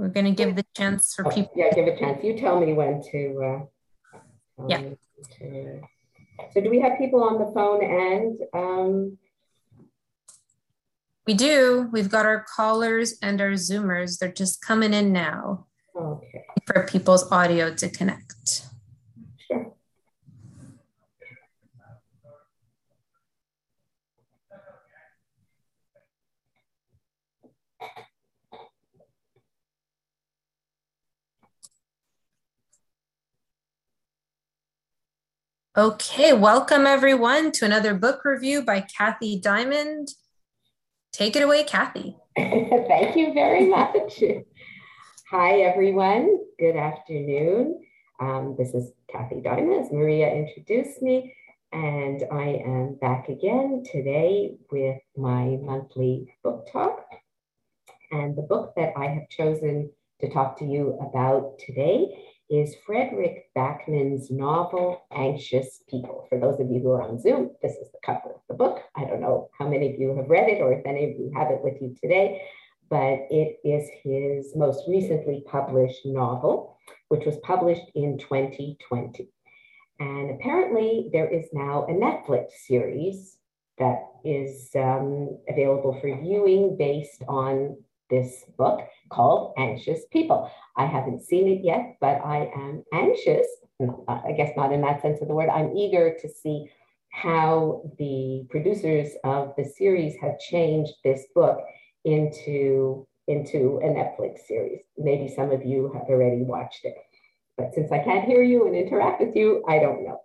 We're going to give the chance for Oh, people. Yeah, give a chance. You tell me when to. uh, tell Yeah. to- So do we have people on the phone and, um, We do. We've got our callers and our Zoomers. They're just coming in now okay, for people's audio to connect. Okay, welcome everyone to another book review by Kathy Diamond. Take it away, Kathy. Thank you very much. Hi, everyone. Good afternoon. Um, this is Kathy Diamond, as Maria introduced me, and I am back again today with my monthly book talk. And the book that I have chosen to talk to you about today is Fredrik Backman's novel, Anxious People. For those of you who are on Zoom, this is the cover of the book. I don't know how many of you have read it or if any of you have it with you today, but it is his most recently published novel, which was published in 2020. And apparently, there is now a Netflix series that is um, available for viewing based on this book called Anxious People. I haven't seen it yet, but I am anxious. Uh, I guess not in that sense of the word. I'm eager to see how the producers of the series have changed this book into, into a Netflix series. Maybe some of you have already watched it. But since I can't hear you and interact with you, I don't know.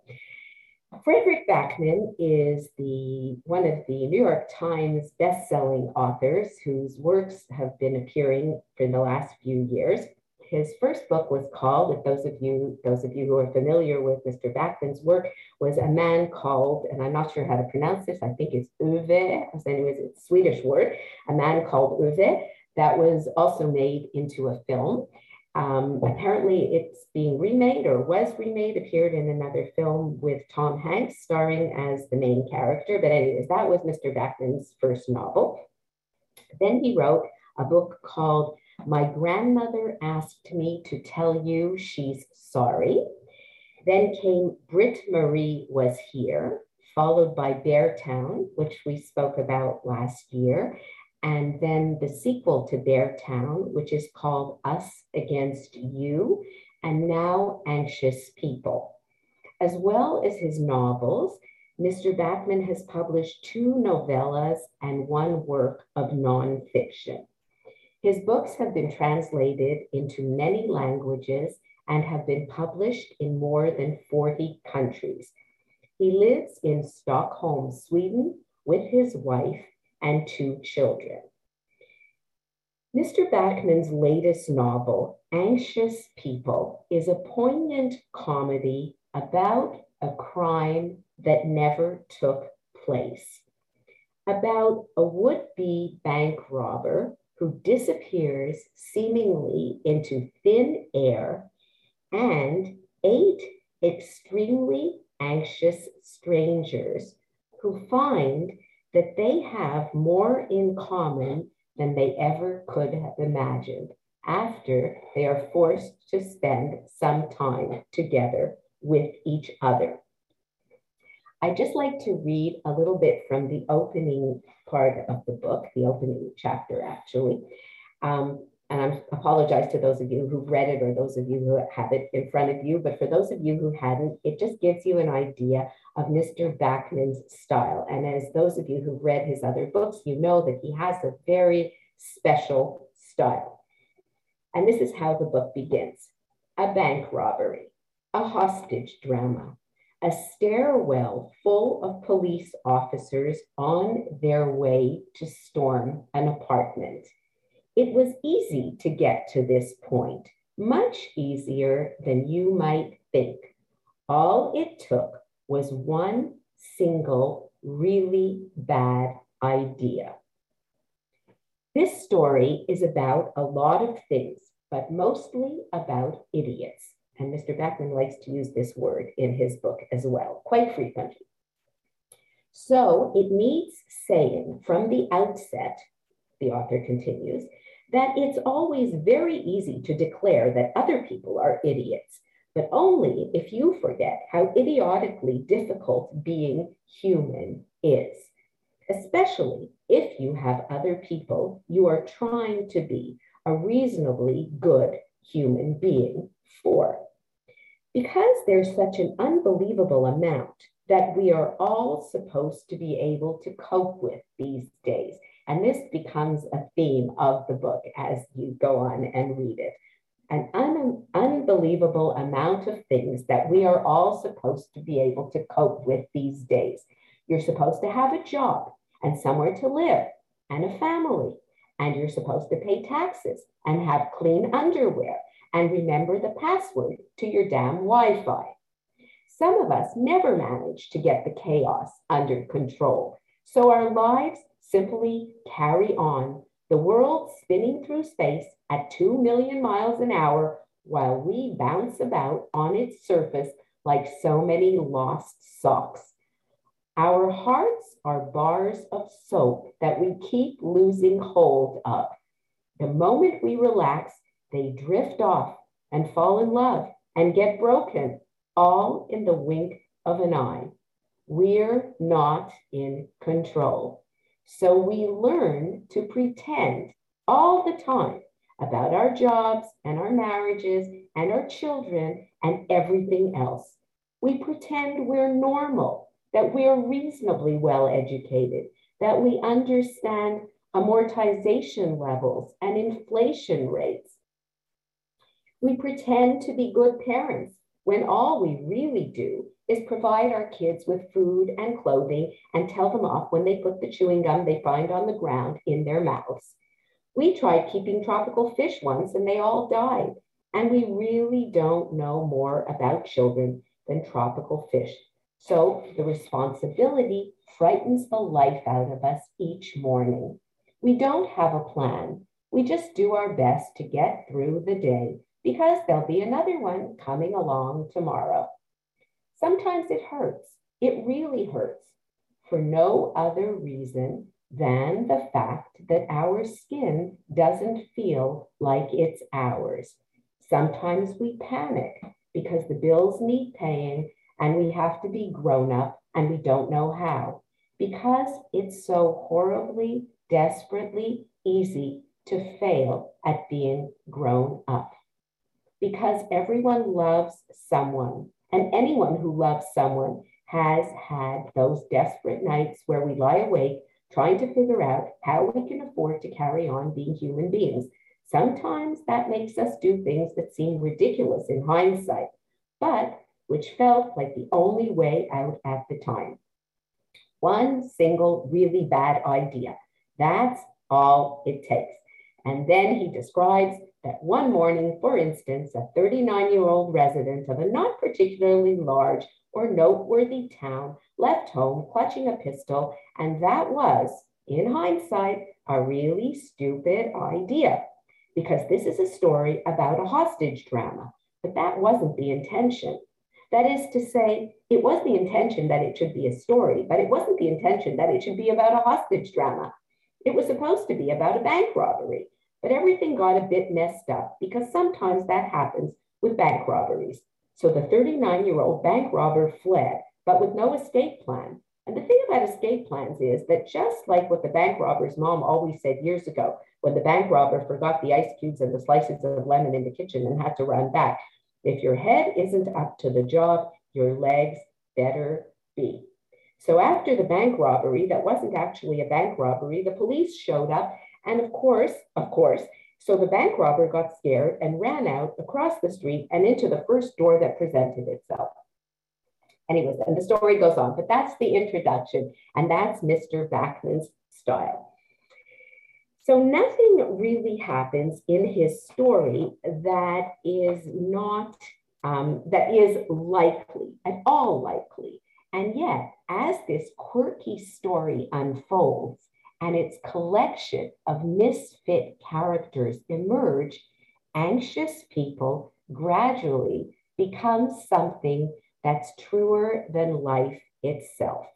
Fredrik Backman is the one of the New York Times best-selling authors whose works have been appearing for the last few years. His first book was called, if those of you, those of you who are familiar with Mr. Backman's work, was A Man Called, and I'm not sure how to pronounce this, I think it's as anyways, it's a Swedish word, A Man Called Ove, that was also made into a film. Um, apparently, it's being remade or was remade, appeared in another film with Tom Hanks starring as the main character. But, anyways, that was Mr. Backman's first novel. Then he wrote a book called My Grandmother Asked Me to Tell You She's Sorry. Then came Brit Marie Was Here, followed by Beartown, which we spoke about last year and then the sequel to *Their Beartown, which is called Us Against You, and now Anxious People. As well as his novels, Mr. Backman has published two novellas and one work of nonfiction. His books have been translated into many languages and have been published in more than 40 countries. He lives in Stockholm, Sweden, with his wife and two children. Mr. Backman's latest novel, Anxious People, is a poignant comedy about a crime that never took place, about a would be bank robber who disappears seemingly into thin air and eight extremely anxious strangers who find that they have more in common than they ever could have imagined after they are forced to spend some time together with each other. I'd just like to read a little bit from the opening part of the book, the opening chapter, actually. Um, and I apologize to those of you who've read it or those of you who have it in front of you, but for those of you who hadn't, it just gives you an idea of Mr. Backman's style. And as those of you who've read his other books, you know that he has a very special style. And this is how the book begins. A bank robbery, a hostage drama, a stairwell full of police officers on their way to storm an apartment. It was easy to get to this point, much easier than you might think. All it took was one single really bad idea. This story is about a lot of things, but mostly about idiots. And Mr. Backman likes to use this word in his book as well, quite frequently. So it needs saying from the outset, the author continues, that it's always very easy to declare that other people are idiots, but only if you forget how idiotically difficult being human is, especially if you have other people you are trying to be a reasonably good human being for. Because there's such an unbelievable amount that we are all supposed to be able to cope with these days. And this becomes a theme of the book as you go on and read it. An un- unbelievable amount of things that we are all supposed to be able to cope with these days. You're supposed to have a job and somewhere to live and a family, and you're supposed to pay taxes and have clean underwear and remember the password to your damn Wi Fi. Some of us never manage to get the chaos under control, so our lives simply carry on, the world spinning through space at 2 million miles an hour while we bounce about on its surface like so many lost socks. Our hearts are bars of soap that we keep losing hold of. The moment we relax, they drift off and fall in love and get broken, all in the wink of an eye. We're not in control. So we learn to pretend all the time about our jobs and our marriages and our children and everything else. We pretend we're normal, that we're reasonably well educated, that we understand amortization levels and inflation rates. We pretend to be good parents when all we really do is provide our kids with food and clothing and tell them off when they put the chewing gum they find on the ground in their mouths. We tried keeping tropical fish once and they all died. And we really don't know more about children than tropical fish. So the responsibility frightens the life out of us each morning. We don't have a plan. We just do our best to get through the day because there'll be another one coming along tomorrow. Sometimes it hurts. It really hurts for no other reason than the fact that our skin doesn't feel like it's ours. Sometimes we panic because the bills need paying and we have to be grown up and we don't know how because it's so horribly, desperately easy to fail at being grown up. Because everyone loves someone and anyone who loves someone has had those desperate nights where we lie awake trying to figure out how we can afford to carry on being human beings. Sometimes that makes us do things that seem ridiculous in hindsight, but which felt like the only way out at the time. One single really bad idea. That's all it takes. And then he describes that one morning, for instance, a 39 year old resident of a not particularly large or noteworthy town left home clutching a pistol, and that was, in hindsight, a really stupid idea because this is a story about a hostage drama, but that wasn't the intention. That is to say, it was the intention that it should be a story, but it wasn't the intention that it should be about a hostage drama. It was supposed to be about a bank robbery. But everything got a bit messed up because sometimes that happens with bank robberies. So the 39 year old bank robber fled, but with no escape plan. And the thing about escape plans is that just like what the bank robber's mom always said years ago, when the bank robber forgot the ice cubes and the slices of lemon in the kitchen and had to run back, if your head isn't up to the job, your legs better be. So after the bank robbery, that wasn't actually a bank robbery, the police showed up and of course, of course, so the bank robber got scared and ran out across the street and into the first door that presented itself. Anyways, and the story goes on, but that's the introduction, and that's Mr. Backman's style. So nothing really happens in his story that is not, um, that is likely, at all likely. And yet, as this quirky story unfolds, and its collection of misfit characters emerge, anxious people gradually become something that's truer than life itself.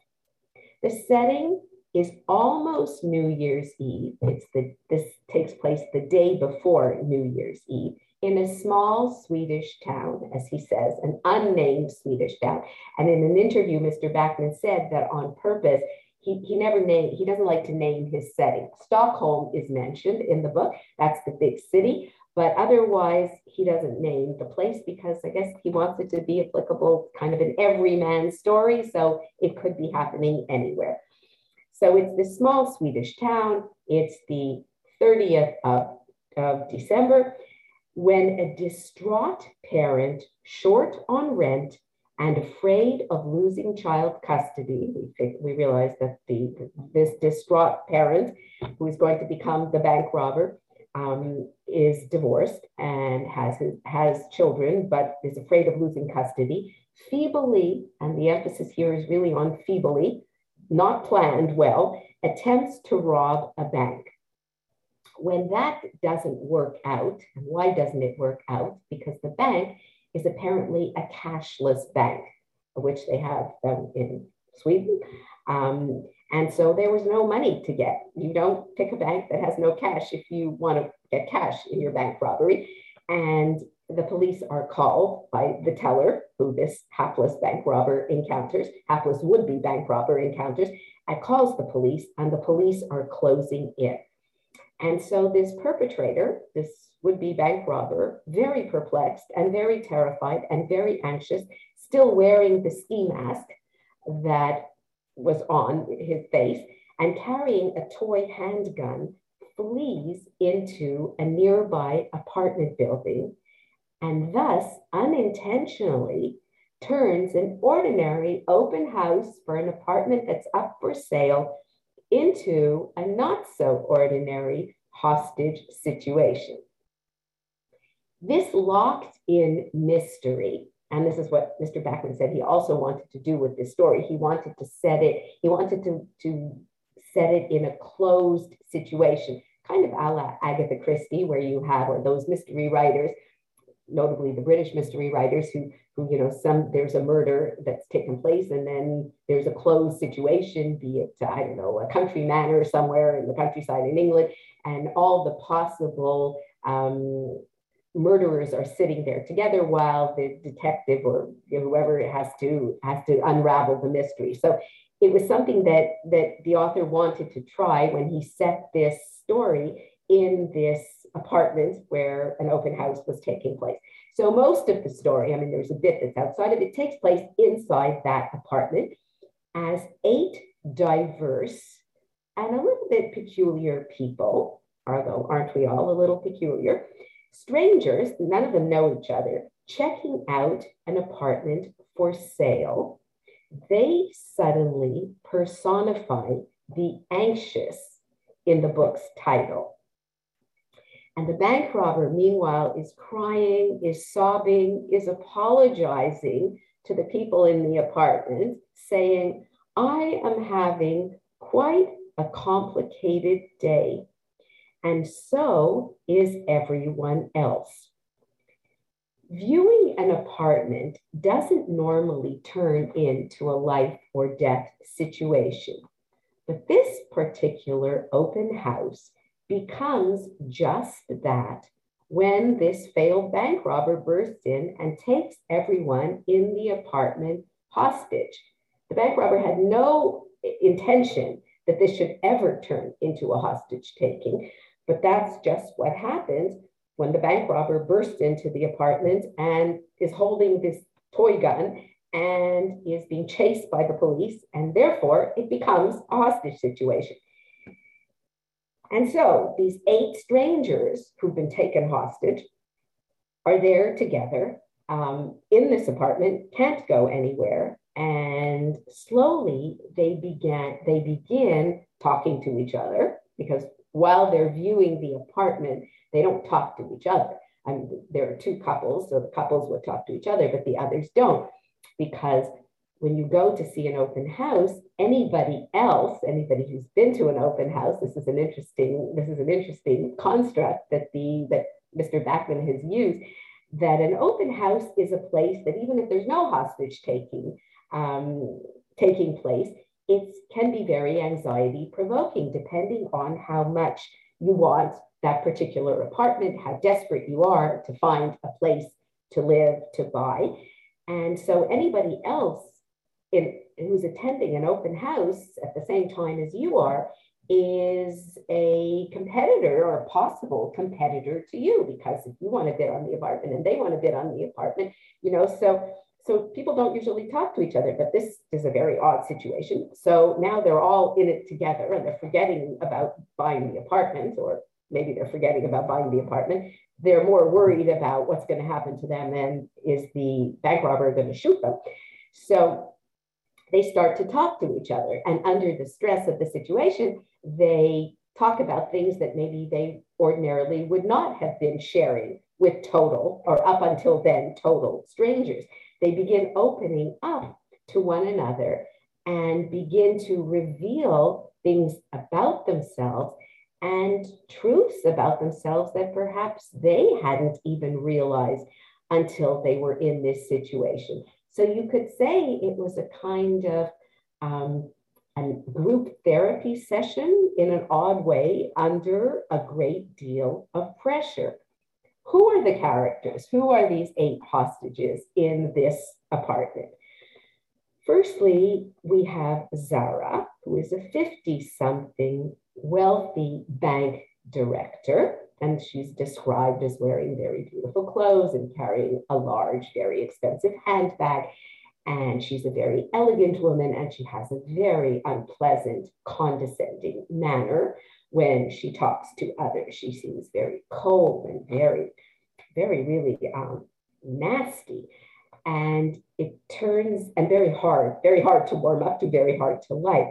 The setting is almost New Year's Eve. It's the this takes place the day before New Year's Eve in a small Swedish town, as he says, an unnamed Swedish town. And in an interview, Mr. Backman said that on purpose, he, he never named, he doesn't like to name his setting. Stockholm is mentioned in the book, that's the big city, but otherwise he doesn't name the place because I guess he wants it to be applicable kind of an everyman story. So it could be happening anywhere. So it's this small Swedish town. It's the 30th of, of December when a distraught parent, short on rent and afraid of losing child custody, we, we realize that the, this distraught parent who is going to become the bank robber um, is divorced and has, has children, but is afraid of losing custody, feebly, and the emphasis here is really on feebly, not planned well, attempts to rob a bank. When that doesn't work out, and why doesn't it work out? Because the bank is apparently a cashless bank, which they have um, in Sweden. Um, and so there was no money to get. You don't pick a bank that has no cash if you want to get cash in your bank robbery. And the police are called by the teller, who this hapless bank robber encounters, hapless would be bank robber encounters, and calls the police, and the police are closing in. And so this perpetrator, this would-be bank robber, very perplexed and very terrified and very anxious, still wearing the ski mask that was on his face and carrying a toy handgun, flees into a nearby apartment building and thus unintentionally turns an ordinary open house for an apartment that's up for sale into a not so ordinary hostage situation. This locked in mystery, and this is what Mr. Backman said he also wanted to do with this story. He wanted to set it, he wanted to, to set it in a closed situation, kind of a la Agatha Christie, where you have, or those mystery writers notably the British mystery writers who, who, you know, some there's a murder that's taken place and then there's a closed situation, be it, I don't know, a country manor somewhere in the countryside in England, and all the possible um, murderers are sitting there together while the detective or whoever has to has to unravel the mystery. So it was something that that the author wanted to try when he set this story in this apartment where an open house was taking place. So most of the story, I mean, there's a bit that's outside of it, takes place inside that apartment as eight diverse and a little bit peculiar people, although aren't we all a little peculiar, strangers, none of them know each other, checking out an apartment for sale. They suddenly personify the anxious in the book's title. And the bank robber, meanwhile, is crying, is sobbing, is apologizing to the people in the apartment, saying, I am having quite a complicated day. And so is everyone else. Viewing an apartment doesn't normally turn into a life or death situation. But this particular open house becomes just that when this failed bank robber bursts in and takes everyone in the apartment hostage. The bank robber had no intention that this should ever turn into a hostage taking, but that's just what happens when the bank robber bursts into the apartment and is holding this toy gun and is being chased by the police, and therefore it becomes a hostage situation. And so these eight strangers who've been taken hostage are there together um, in this apartment, can't go anywhere. And slowly they began, they begin talking to each other because while they're viewing the apartment, they don't talk to each other. I mean, there are two couples, so the couples would talk to each other, but the others don't because when you go to see an open house, anybody else, anybody who's been to an open house, this is an interesting, this is an interesting construct that the that Mr. Backman has used, that an open house is a place that even if there's no hostage taking um, taking place, it can be very anxiety provoking, depending on how much you want that particular apartment, how desperate you are to find a place to live, to buy. And so anybody else in, who's attending an open house at the same time as you are is a competitor or a possible competitor to you because if you want to bid on the apartment and they want to bid on the apartment, you know, so so people don't usually talk to each other, but this is a very odd situation. So now they're all in it together and they're forgetting about buying the apartment, or maybe they're forgetting about buying the apartment. They're more worried about what's going to happen to them and is the bank robber going to shoot them? So they start to talk to each other. And under the stress of the situation, they talk about things that maybe they ordinarily would not have been sharing with total or up until then total strangers. They begin opening up to one another and begin to reveal things about themselves and truths about themselves that perhaps they hadn't even realized until they were in this situation. So you could say it was a kind of um, a group therapy session in an odd way under a great deal of pressure. Who are the characters? Who are these eight hostages in this apartment? Firstly, we have Zara, who is a 50 something wealthy bank director. And she's described as wearing very beautiful clothes and carrying a large, very expensive handbag. And she's a very elegant woman, and she has a very unpleasant, condescending manner when she talks to others. She seems very cold and very, very, really um, nasty. And it turns, and very hard, very hard to warm up to, very hard to like.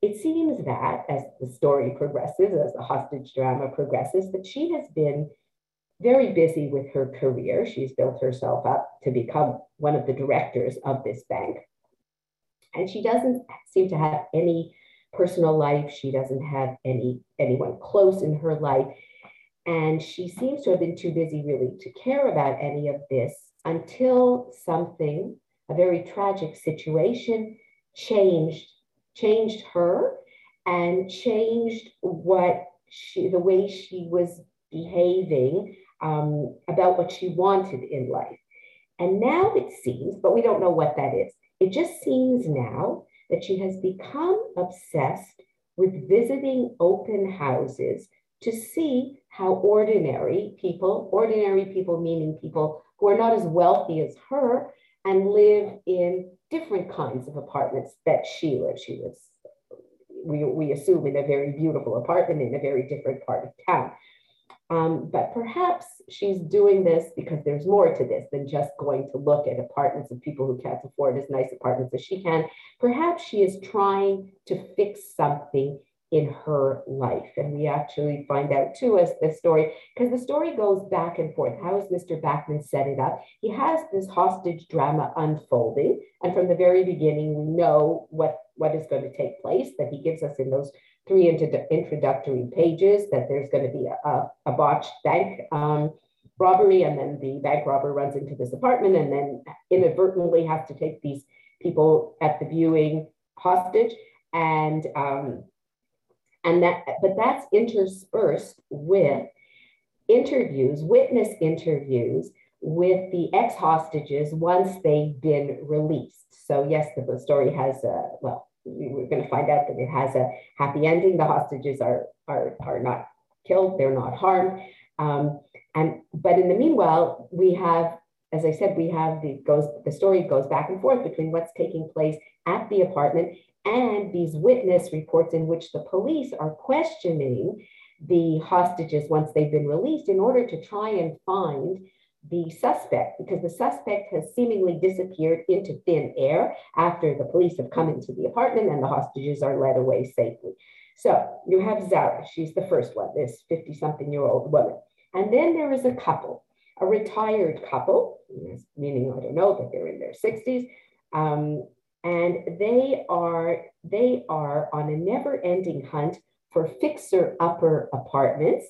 It seems that as the story progresses, as the hostage drama progresses, that she has been very busy with her career. She's built herself up to become one of the directors of this bank. And she doesn't seem to have any personal life. She doesn't have any anyone close in her life. And she seems to have been too busy really to care about any of this until something, a very tragic situation, changed changed her and changed what she, the way she was behaving um, about what she wanted in life. And now it seems, but we don't know what that is. It just seems now that she has become obsessed with visiting open houses to see how ordinary people, ordinary people meaning people who are not as wealthy as her and live in different kinds of apartments that she lives. She lives, we, we assume, in a very beautiful apartment in a very different part of town. Um, but perhaps she's doing this because there's more to this than just going to look at apartments of people who can't afford as nice apartments as she can. Perhaps she is trying to fix something in her life. And we actually find out too as the story, because the story goes back and forth. How has Mr. Backman set it up? He has this hostage drama unfolding. And from the very beginning, we know what, what is going to take place, that he gives us in those three introductory pages, that there's going to be a, a, botched bank um, robbery, and then the bank robber runs into this apartment and then inadvertently has to take these people at the viewing hostage. And um, and that, but that's interspersed with interviews, witness interviews with the ex hostages once they've been released. So, yes, the story has a, well, we're going to find out that it has a happy ending. The hostages are, are, are not killed, they're not harmed. Um, and but in the meanwhile, we have, as I said, we have the goes the story goes back and forth between what's taking place at the apartment and these witness reports in which the police are questioning the hostages once they've been released in order to try and find the suspect because the suspect has seemingly disappeared into thin air after the police have come into the apartment and the hostages are led away safely. So you have Zara, she's the first one, this 50 something year old woman. And then there is a couple, a retired couple, meaning I don't know that they're in their 60s, um, and they are they are on a never-ending hunt for fixer-upper apartments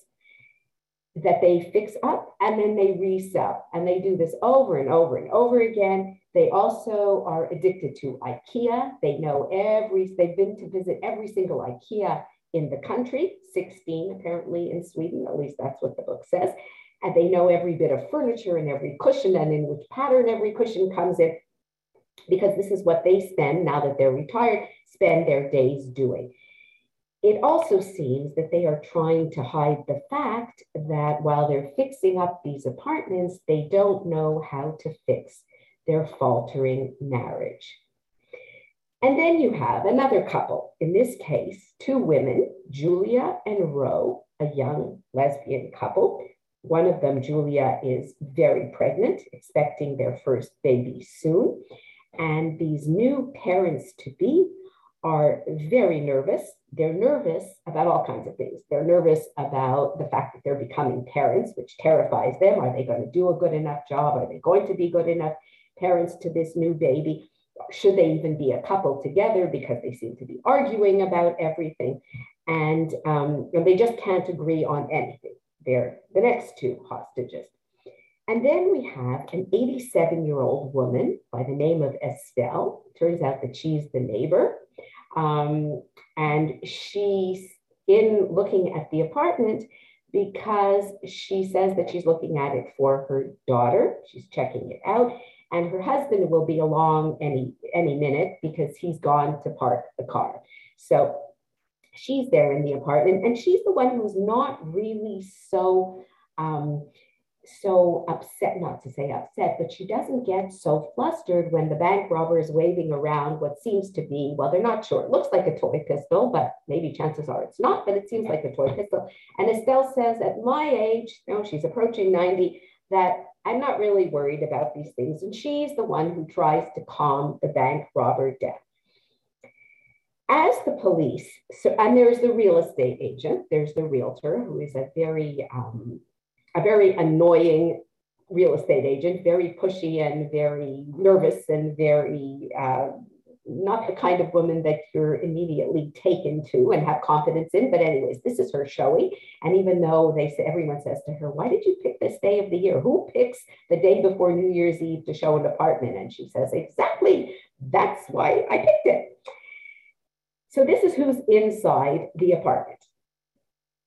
that they fix up and then they resell and they do this over and over and over again they also are addicted to ikea they know every they've been to visit every single ikea in the country, 16 apparently in Sweden, at least that's what the book says. And they know every bit of furniture and every cushion and in which pattern every cushion comes in, because this is what they spend now that they're retired, spend their days doing. It also seems that they are trying to hide the fact that while they're fixing up these apartments, they don't know how to fix their faltering marriage. And then you have another couple, in this case, two women, Julia and Ro, a young lesbian couple. One of them, Julia, is very pregnant, expecting their first baby soon. And these new parents to be are very nervous. They're nervous about all kinds of things. They're nervous about the fact that they're becoming parents, which terrifies them. Are they going to do a good enough job? Are they going to be good enough parents to this new baby? should they even be a couple together because they seem to be arguing about everything and, um, and they just can't agree on anything they're the next two hostages and then we have an 87 year old woman by the name of estelle turns out that she's the neighbor um, and she's in looking at the apartment because she says that she's looking at it for her daughter she's checking it out and her husband will be along any any minute because he's gone to park the car. So she's there in the apartment, and she's the one who's not really so um, so upset, not to say upset, but she doesn't get so flustered when the bank robber is waving around what seems to be, well, they're not sure. It looks like a toy pistol, but maybe chances are it's not, but it seems like a toy pistol. And Estelle says, at my age, you know, she's approaching 90, that I'm not really worried about these things. And she's the one who tries to calm the bank robber down. As the police, so, and there's the real estate agent, there's the realtor who is a very, um, a very annoying real estate agent, very pushy and very nervous and very uh, not the kind of woman that you're immediately taken to and have confidence in. But anyways, this is her showy. And even though they say everyone says to her, "Why did you pick this day of the year? Who picks the day before New Year's Eve to show an apartment?" And she says, "Exactly. That's why I picked it." So this is who's inside the apartment.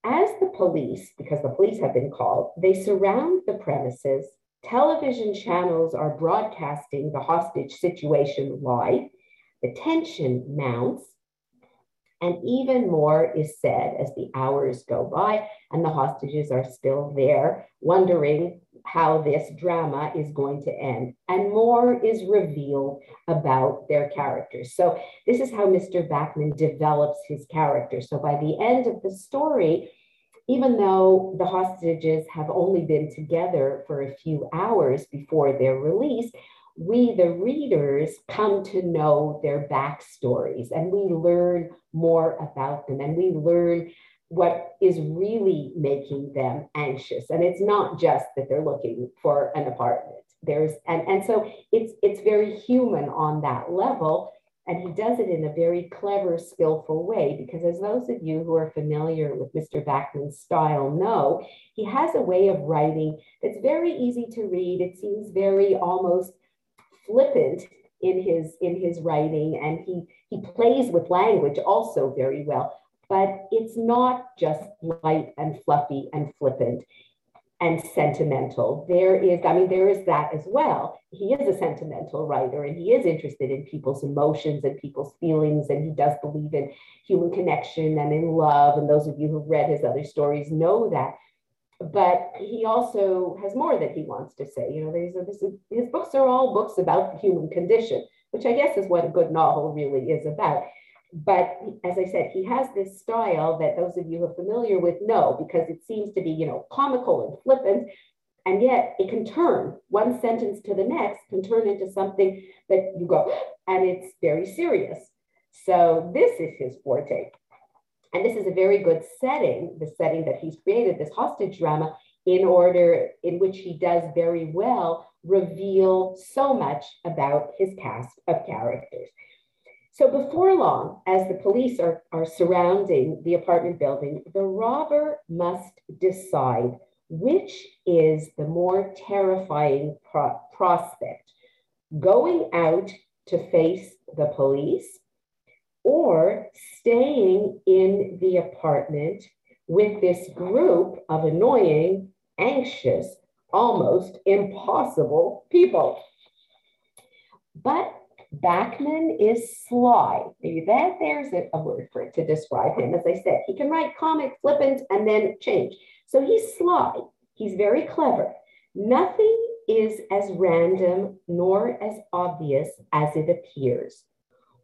As the police, because the police have been called, they surround the premises. Television channels are broadcasting the hostage situation live. The tension mounts, and even more is said as the hours go by and the hostages are still there, wondering how this drama is going to end. And more is revealed about their characters. So, this is how Mr. Backman develops his character. So, by the end of the story, even though the hostages have only been together for a few hours before their release, we, the readers, come to know their backstories and we learn more about them and we learn what is really making them anxious. And it's not just that they're looking for an apartment. There's and, and so it's it's very human on that level. And he does it in a very clever, skillful way, because as those of you who are familiar with Mr. backman's style know, he has a way of writing that's very easy to read. It seems very almost flippant in his in his writing and he he plays with language also very well but it's not just light and fluffy and flippant and sentimental there is i mean there is that as well he is a sentimental writer and he is interested in people's emotions and people's feelings and he does believe in human connection and in love and those of you who've read his other stories know that but he also has more that he wants to say. You know, this is, his books are all books about the human condition, which I guess is what a good novel really is about. But as I said, he has this style that those of you who are familiar with know because it seems to be, you know, comical and flippant, and yet it can turn one sentence to the next can turn into something that you go, and it's very serious. So this is his forte. And this is a very good setting, the setting that he's created, this hostage drama, in order in which he does very well reveal so much about his cast of characters. So before long, as the police are, are surrounding the apartment building, the robber must decide which is the more terrifying pro- prospect going out to face the police or staying in the apartment with this group of annoying, anxious, almost impossible people. But Backman is sly. Maybe that there's a, a, word for it to describe him. As I said, he can write comic, flippant, and then change. So he's sly. He's very clever. Nothing is as random nor as obvious as it appears.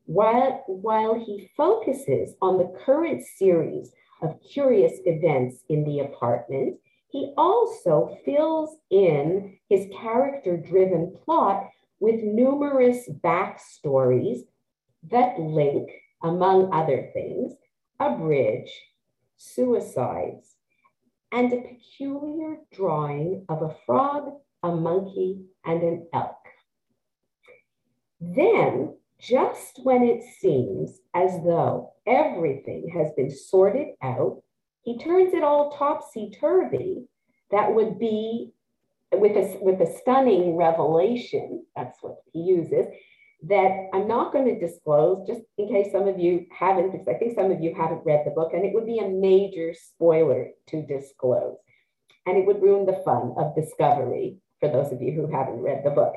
While, while he focuses on the current series of curious events in the apartment, he also fills in his character driven plot with numerous backstories that link, among other things, a bridge, suicides, and a peculiar drawing of a frog, a monkey, and an elk. Then, just when it seems as though everything has been sorted out, he turns it all topsy turvy. That would be with a, with a stunning revelation, that's what he uses, that I'm not going to disclose, just in case some of you haven't, because I think some of you haven't read the book, and it would be a major spoiler to disclose. And it would ruin the fun of discovery for those of you who haven't read the book.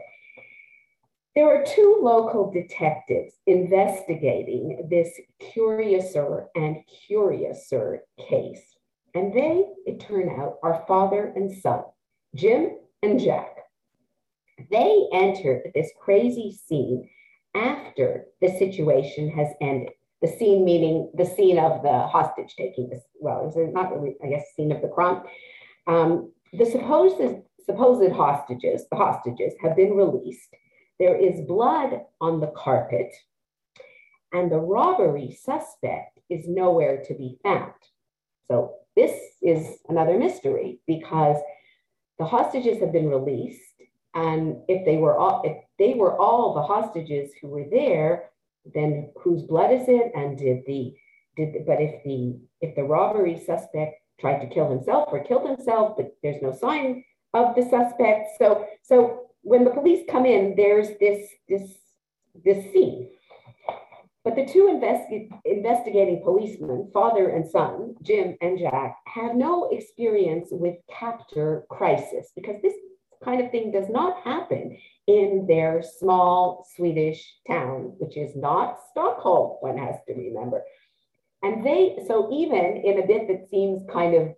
There are two local detectives investigating this curiouser and curiouser case. And they, it turned out, are father and son, Jim and Jack. They enter this crazy scene after the situation has ended. The scene meaning the scene of the hostage taking this, well, it's not really, I guess, scene of the crime. Um, the supposed, supposed hostages, the hostages have been released. There is blood on the carpet, and the robbery suspect is nowhere to be found. So this is another mystery because the hostages have been released. And if they were all, if they were all the hostages who were there, then whose blood is it? And did the did the, but if the if the robbery suspect tried to kill himself or killed himself, but there's no sign of the suspect. So so when the police come in, there's this this this scene. But the two investi- investigating policemen, father and son, Jim and Jack, have no experience with captor crisis because this kind of thing does not happen in their small Swedish town, which is not Stockholm, one has to remember. And they, so even in a bit that seems kind of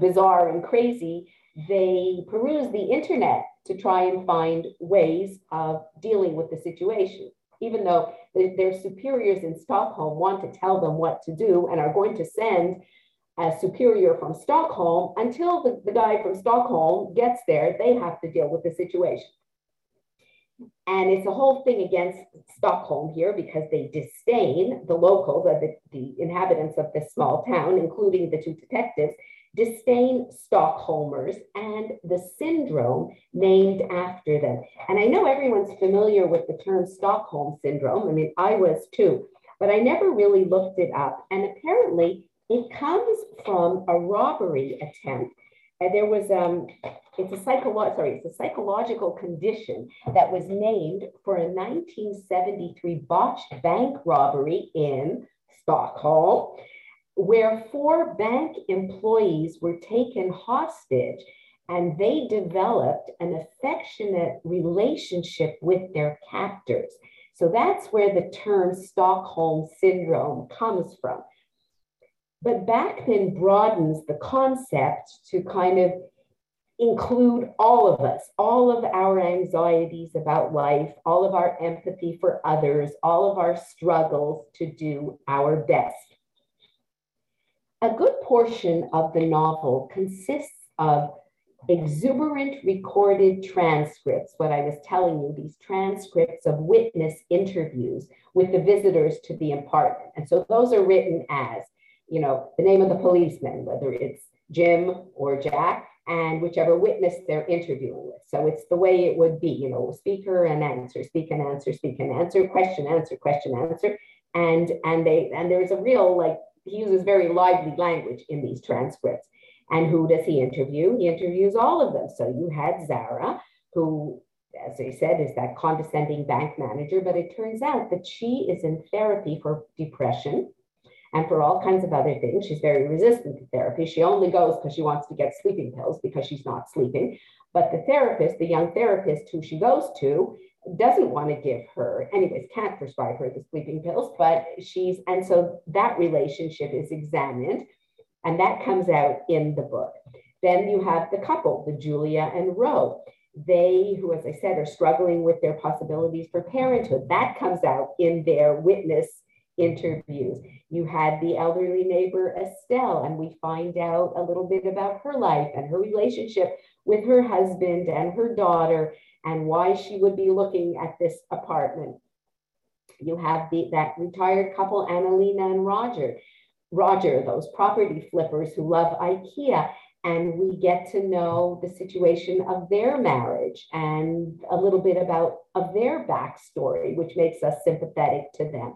bizarre and crazy, they peruse the internet to try and find ways of dealing with the situation even though their superiors in Stockholm want to tell them what to do and are going to send a superior from Stockholm, until the, the guy from Stockholm gets there, they have to deal with the situation. And it's a whole thing against Stockholm here because they disdain the locals, the, the inhabitants of this small town, including the two detectives, disdain Stockholmers and the syndrome named after them. And I know everyone's familiar with the term Stockholm syndrome. I mean, I was too, but I never really looked it up. And apparently, it comes from a robbery attempt. And there was um, it's a psycholo- sorry, it's a psychological condition that was named for a 1973 botched bank robbery in Stockholm where four bank employees were taken hostage and they developed an affectionate relationship with their captors. So that's where the term Stockholm Syndrome comes from. But Backman broadens the concept to kind of include all of us, all of our anxieties about life, all of our empathy for others, all of our struggles to do our best. A good portion of the novel consists of exuberant recorded transcripts, what I was telling you, these transcripts of witness interviews with the visitors to the apartment. And so those are written as, you know, the name of the policeman, whether it's Jim or Jack, and whichever witness they're interviewing with. So it's the way it would be, you know, speaker and answer, speak and answer, speak and answer, question, answer, question, answer. And and they and there's a real like he uses very lively language in these transcripts. And who does he interview? He interviews all of them. So you had Zara, who as I said, is that condescending bank manager, but it turns out that she is in therapy for depression and for all kinds of other things. She's very resistant to therapy. She only goes because she wants to get sleeping pills because she's not sleeping. But the therapist, the young therapist who she goes to, doesn't want to give her, anyways, can't prescribe her the sleeping pills, but she's, and so that relationship is examined, and that comes out in the book. Then you have the couple, the Julia and Ro. They, who, as I said, are struggling with their possibilities for parenthood, that comes out in their witness interviews. You had the elderly neighbor Estelle, and we find out a little bit about her life and her relationship with her husband and her daughter and why she would be looking at this apartment. You have the, that retired couple, Annalena and Roger. Roger, those property flippers who love IKEA. And we get to know the situation of their marriage and a little bit about of their backstory, which makes us sympathetic to them.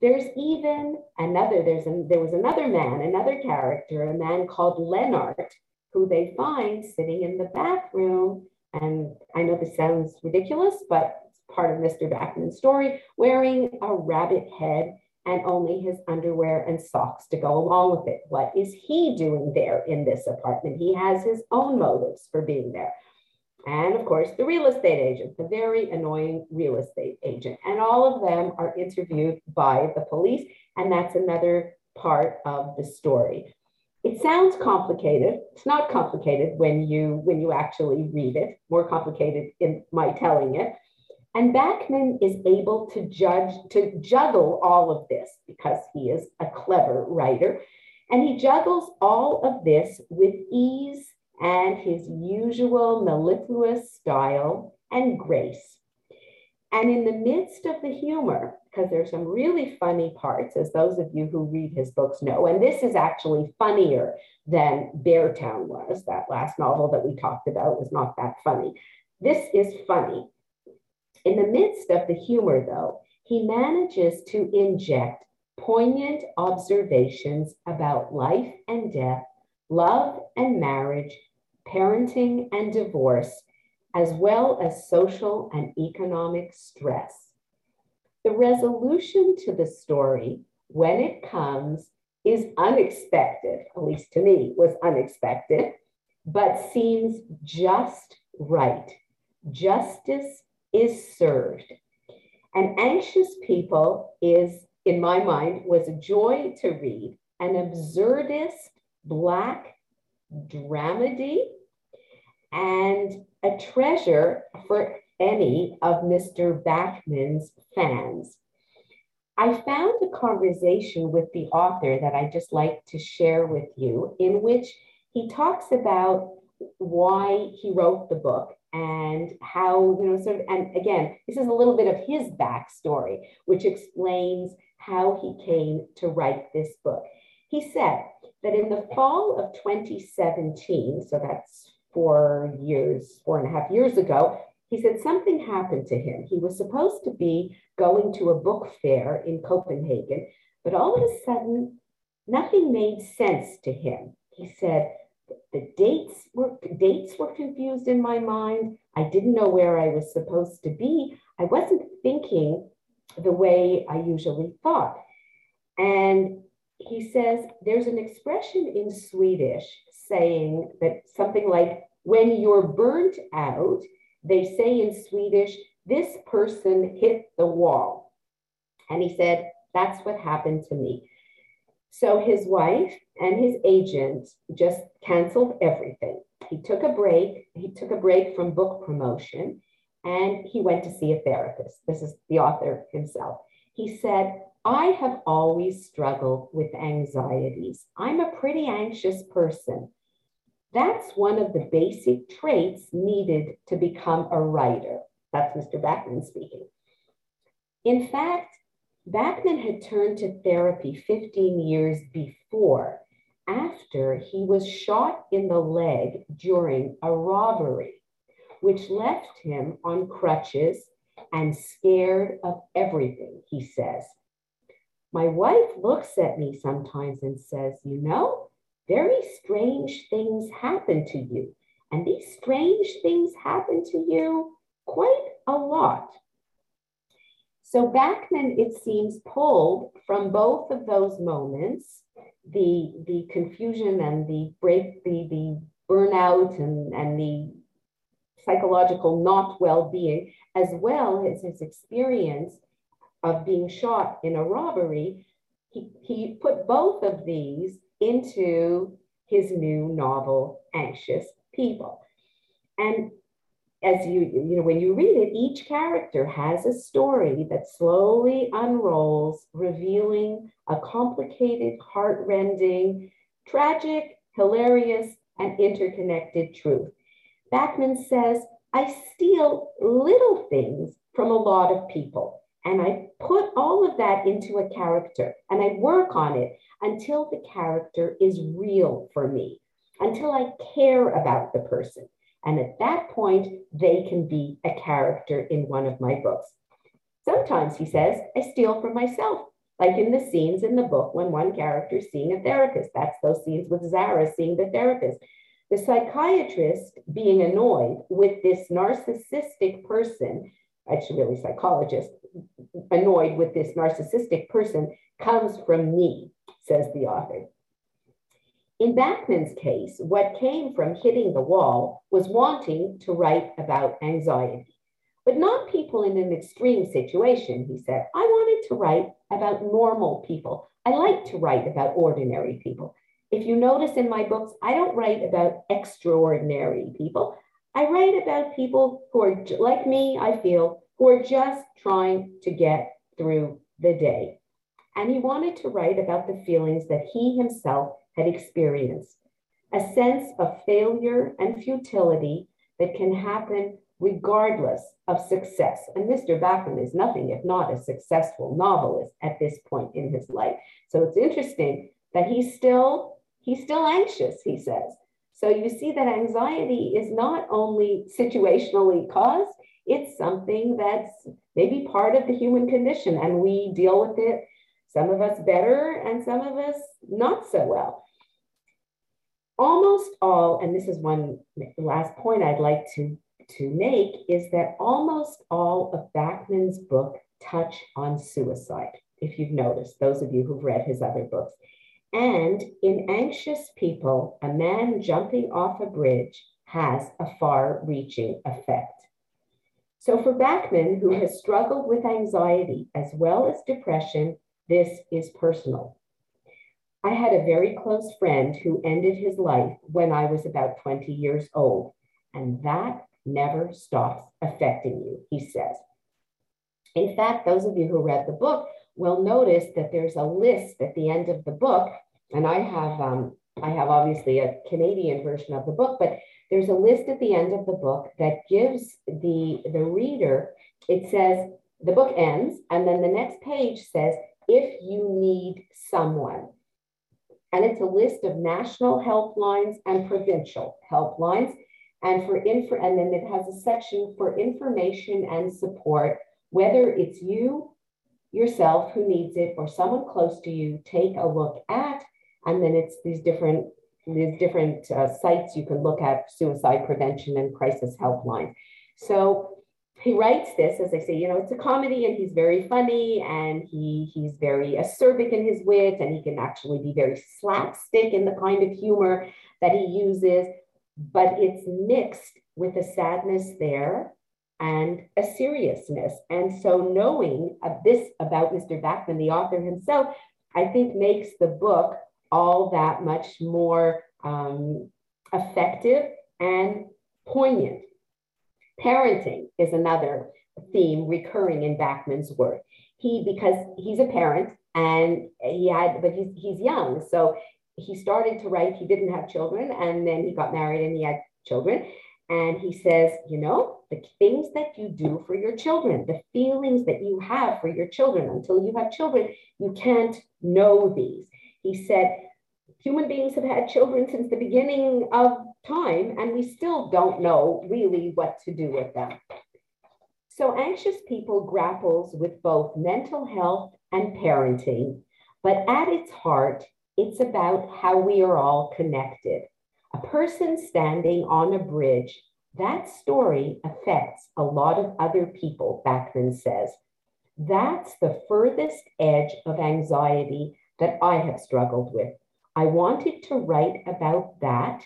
There's even another, there's a, there was another man, another character, a man called Leonard, who they find sitting in the bathroom. And I know this sounds ridiculous, but it's part of Mr. Backman's story, wearing a rabbit head and only his underwear and socks to go along with it. What is he doing there in this apartment? He has his own motives for being there. And of course, the real estate agent, the very annoying real estate agent. And all of them are interviewed by the police. And that's another part of the story. It sounds complicated. It's not complicated when you when you actually read it. More complicated in my telling it. And Backman is able to judge to juggle all of this because he is a clever writer, and he juggles all of this with ease and his usual mellifluous style and grace. And in the midst of the humor, because there's some really funny parts, as those of you who read his books know, and this is actually funnier than Beartown was. That last novel that we talked about was not that funny. This is funny. In the midst of the humor, though, he manages to inject poignant observations about life and death, love and marriage, parenting and divorce, as well as social and economic stress. The resolution to the story, when it comes, is unexpected, at least to me, was unexpected, but seems just right. Justice is served. An anxious people is, in my mind, was a joy to read, an absurdist black dramedy and a treasure for any of Mr. Backman's fans. I found a conversation with the author that I just like to share with you, in which he talks about why he wrote the book and how, you know, sort of, and again, this is a little bit of his backstory, which explains how he came to write this book. He said that in the fall of 2017, so that's four years, four and a half years ago, he said something happened to him. He was supposed to be going to a book fair in Copenhagen, but all of a sudden, nothing made sense to him. He said, the dates were dates were confused in my mind. I didn't know where I was supposed to be. I wasn't thinking the way I usually thought. And he says there's an expression in Swedish saying that something like when you're burnt out, they say in Swedish, this person hit the wall. And he said, that's what happened to me. So his wife and his agent just canceled everything. He took a break. He took a break from book promotion and he went to see a therapist. This is the author himself. He said, I have always struggled with anxieties. I'm a pretty anxious person. That's one of the basic traits needed to become a writer. That's Mr. Backman speaking. In fact, Backman had turned to therapy 15 years before, after he was shot in the leg during a robbery, which left him on crutches and scared of everything, he says. My wife looks at me sometimes and says, You know, very strange things happen to you. And these strange things happen to you quite a lot. So Backman, it seems, pulled from both of those moments, the, the confusion and the break, the, the burnout and, and the psychological not well-being, as well as his experience of being shot in a robbery, he, he put both of these into his new novel, Anxious People. And as you, you know, when you read it, each character has a story that slowly unrolls, revealing a complicated, heartrending, tragic, hilarious, and interconnected truth. Backman says, I steal little things from a lot of people. And I put all of that into a character and I work on it until the character is real for me, until I care about the person. And at that point, they can be a character in one of my books. Sometimes, he says, I steal from myself, like in the scenes in the book when one character is seeing a therapist. That's those scenes with Zara seeing the therapist. The psychiatrist being annoyed with this narcissistic person, actually, really psychologist, annoyed with this narcissistic person comes from me, says the author. In Backman's case, what came from hitting the wall was wanting to write about anxiety, but not people in an extreme situation, he said. I wanted to write about normal people. I like to write about ordinary people. If you notice in my books, I don't write about extraordinary people. I write about people who are like me, I feel, who are just trying to get through the day. And he wanted to write about the feelings that he himself had experienced a sense of failure and futility that can happen regardless of success. And Mr. Backman is nothing if not a successful novelist at this point in his life. So it's interesting that he's still he's still anxious, he says. So you see that anxiety is not only situationally caused, it's something that's maybe part of the human condition and we deal with it some of us better and some of us not so well almost all, and this is one last point I'd like to, to make, is that almost all of Backman's book touch on suicide, if you've noticed, those of you who've read his other books. And in Anxious People, a man jumping off a bridge has a far reaching effect. So for Backman, who has struggled with anxiety as well as depression, this is personal. I had a very close friend who ended his life when I was about 20 years old, and that never stops affecting you, he says. In fact, those of you who read the book will notice that there's a list at the end of the book, and I have um, I have obviously a Canadian version of the book, but there's a list at the end of the book that gives the the reader. It says the book ends, and then the next page says if you need someone and it's a list of national helplines and provincial helplines. And for info, and then it has a section for information and support, whether it's you yourself who needs it or someone close to you, take a look at. And then it's these different these different uh, sites you can look at suicide prevention and crisis helpline. So he writes this, as I say, you know, it's a comedy and he's very funny and he he's very acerbic in his wit and he can actually be very slapstick in the kind of humor that he uses, but it's mixed with a sadness there and a seriousness. And so knowing this about Mr. Backman, the author himself, I think makes the book all that much more um, effective and poignant. Parenting is another theme recurring in Backman's work. He, because he's a parent and he had, but he's, he's young. So he started to write, he didn't have children, and then he got married and he had children. And he says, you know, the things that you do for your children, the feelings that you have for your children until you have children, you can't know these. He said, human beings have had children since the beginning of time, and we still don't know really what to do with them. So, anxious people grapples with both mental health and parenting, but at its heart, it's about how we are all connected. A person standing on a bridge That story affects a lot of other people, Backman says. That's the furthest edge of anxiety that I have struggled with. I wanted to write about that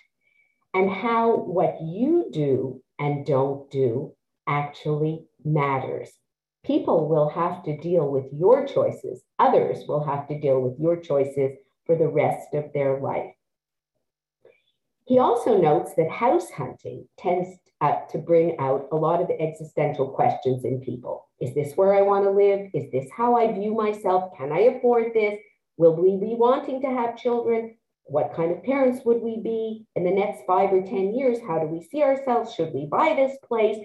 and how what you do and don't do actually matters. People will have to deal with your choices, others will have to deal with your choices for the rest of their life. He also notes that house hunting tends uh, to bring out a lot of existential questions in people. Is this where I want to live? Is this how I view myself? Can I afford this? Will we be wanting to have children? What kind of parents would we be in the next five or 10 years? How do we see ourselves? Should we buy this place?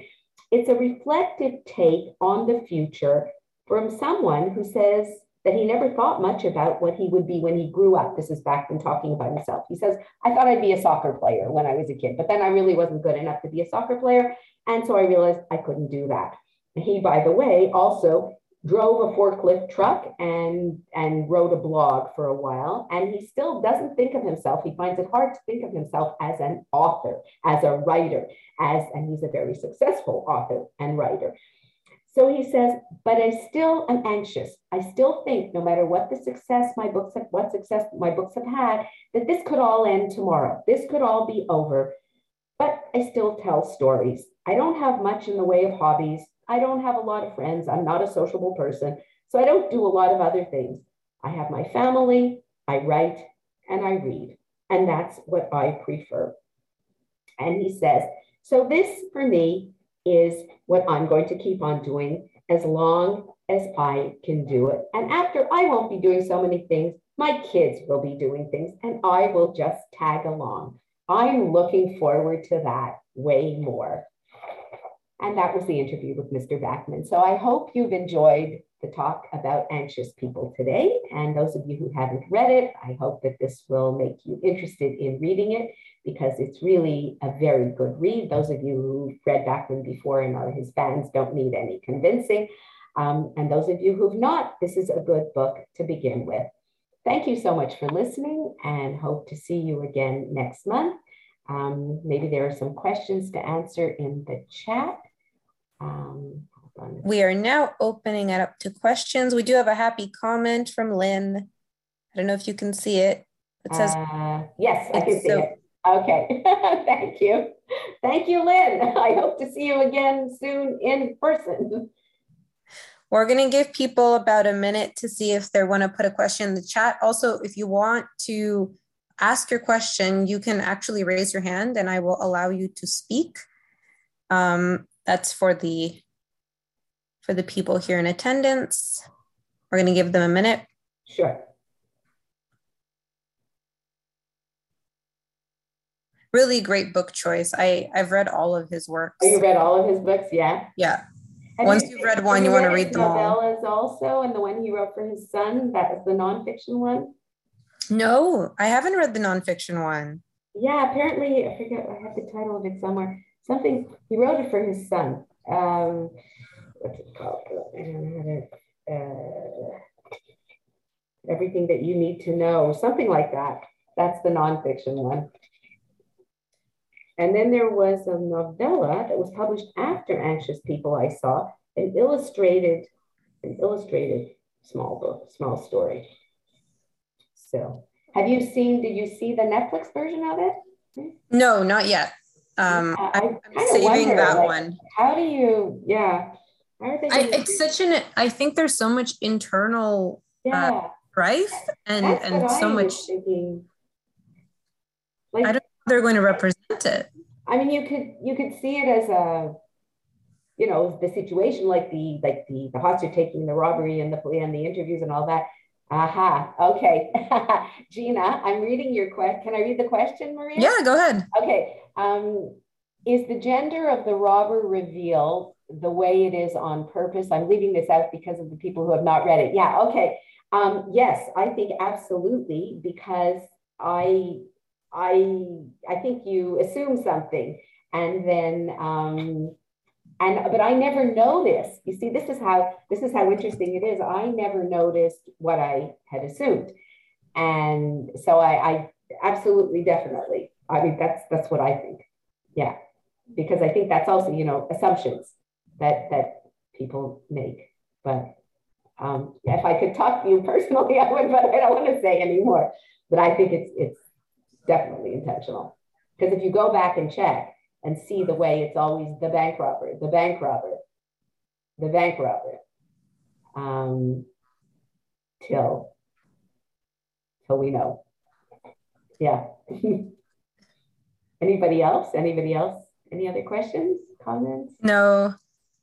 It's a reflective take on the future from someone who says that he never thought much about what he would be when he grew up. This is Backman talking about himself. He says, I thought I'd be a soccer player when I was a kid, but then I really wasn't good enough to be a soccer player. And so I realized I couldn't do that. He, by the way, also drove a forklift truck and and wrote a blog for a while. And he still doesn't think of himself. He finds it hard to think of himself as an author as a writer as and he's a very successful author and writer. So he says but i still am anxious. I still think no matter what the success my books have what success my books have had that this could all end tomorrow. This could all be over. But i still tell stories. I don't have much in the way of hobbies I don't have a lot of friends. I'm not a sociable person. So I don't do a lot of other things. I have my family, I write, and I read. And that's what I prefer. And he says, so this for me is what I'm going to keep on doing as long as I can do it. And after I won't be doing so many things, my kids will be doing things and I will just tag along. I'm looking forward to that way more. And that was the interview with Mr. Backman. So I hope you've enjoyed the talk about anxious people today. And those of you who haven't read it, I hope that this will make you interested in reading it because it's really a very good read. Those of you who've read Backman before and are his fans don't need any convincing. Um, and those of you who've not, this is a good book to begin with. Thank you so much for listening and hope to see you again next month. Um, maybe there are some questions to answer in the chat. Um, we are now opening it up to questions. We do have a happy comment from Lynn. I don't know if you can see it. It says, uh, Yes, I can see so, it. Okay, thank you. Thank you, Lynn. I hope to see you again soon in person. We're going to give people about a minute to see if they want to put a question in the chat. Also, if you want to ask your question, you can actually raise your hand and I will allow you to speak. Um, that's for the for the people here in attendance. We're going to give them a minute. Sure. Really great book choice. I I've read all of his works. Oh, you read all of his books, yeah. Yeah. Have Once you, have read one, you, want to read them all. Novellas also, and the one he wrote for his son. That is the nonfiction one. No, I haven't read the nonfiction one. Yeah, apparently I forget. I have the title of it somewhere something he wrote it for his son. Um, what's it called? Uh, everything that you need to know, something like that. That's the nonfiction one. And then there was a novella that was published after Anxious People I saw, an illustrated, an illustrated small book, small story. So have you seen, did you see the Netflix version of it? No, not yet. Um, I, I'm, saving wonder, that like, one. How do you, yeah. I, it's such an, I think there's so much internal uh, yeah. uh, strife and, and so much. Thinking. Like, I don't know how they're going to represent it. I mean, you could, you could see it as a, you know, the situation like the, like the, the hostage taking the robbery and the, and the interviews and all that. Aha. Okay. Gina, I'm reading your question. Can I read the question, Maria? Yeah, go ahead. Okay. Um, is the gender of the robber revealed the way it is on purpose? I'm leaving this out because of the people who have not read it. Yeah. Okay. Um, yes, I think absolutely because I, I, I think you assume something and then um, and but i never noticed you see this is how this is how interesting it is i never noticed what i had assumed and so i, I absolutely definitely i mean that's that's what i think yeah because I think that's also, you know, assumptions that that people make. But um, if I could talk to you personally, I would, but I don't want to say anymore. But I think it's it's definitely intentional. Because if you go back and check and see the way it's always the bank robber, the bank robber, the bank robber, um, till till we know. Yeah. Anybody else? Anybody else? Any other questions, comments? No,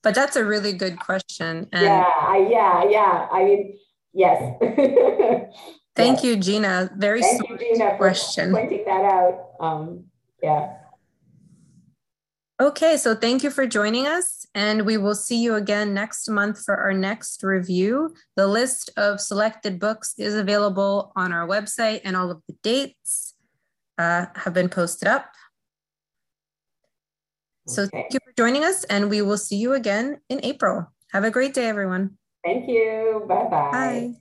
but that's a really good question. And yeah, I, yeah, yeah. I mean, yes. Thank yes. you, Gina. Very Thank you, Gina, question. for pointing that out. Um, yeah. Okay, so thank you for joining us, and we will see you again next month for our next review. The list of selected books is available on our website, and all of the dates uh, have been posted up. So okay. thank you for joining us, and we will see you again in April. Have a great day, everyone. Thank you. Bye-bye. Bye.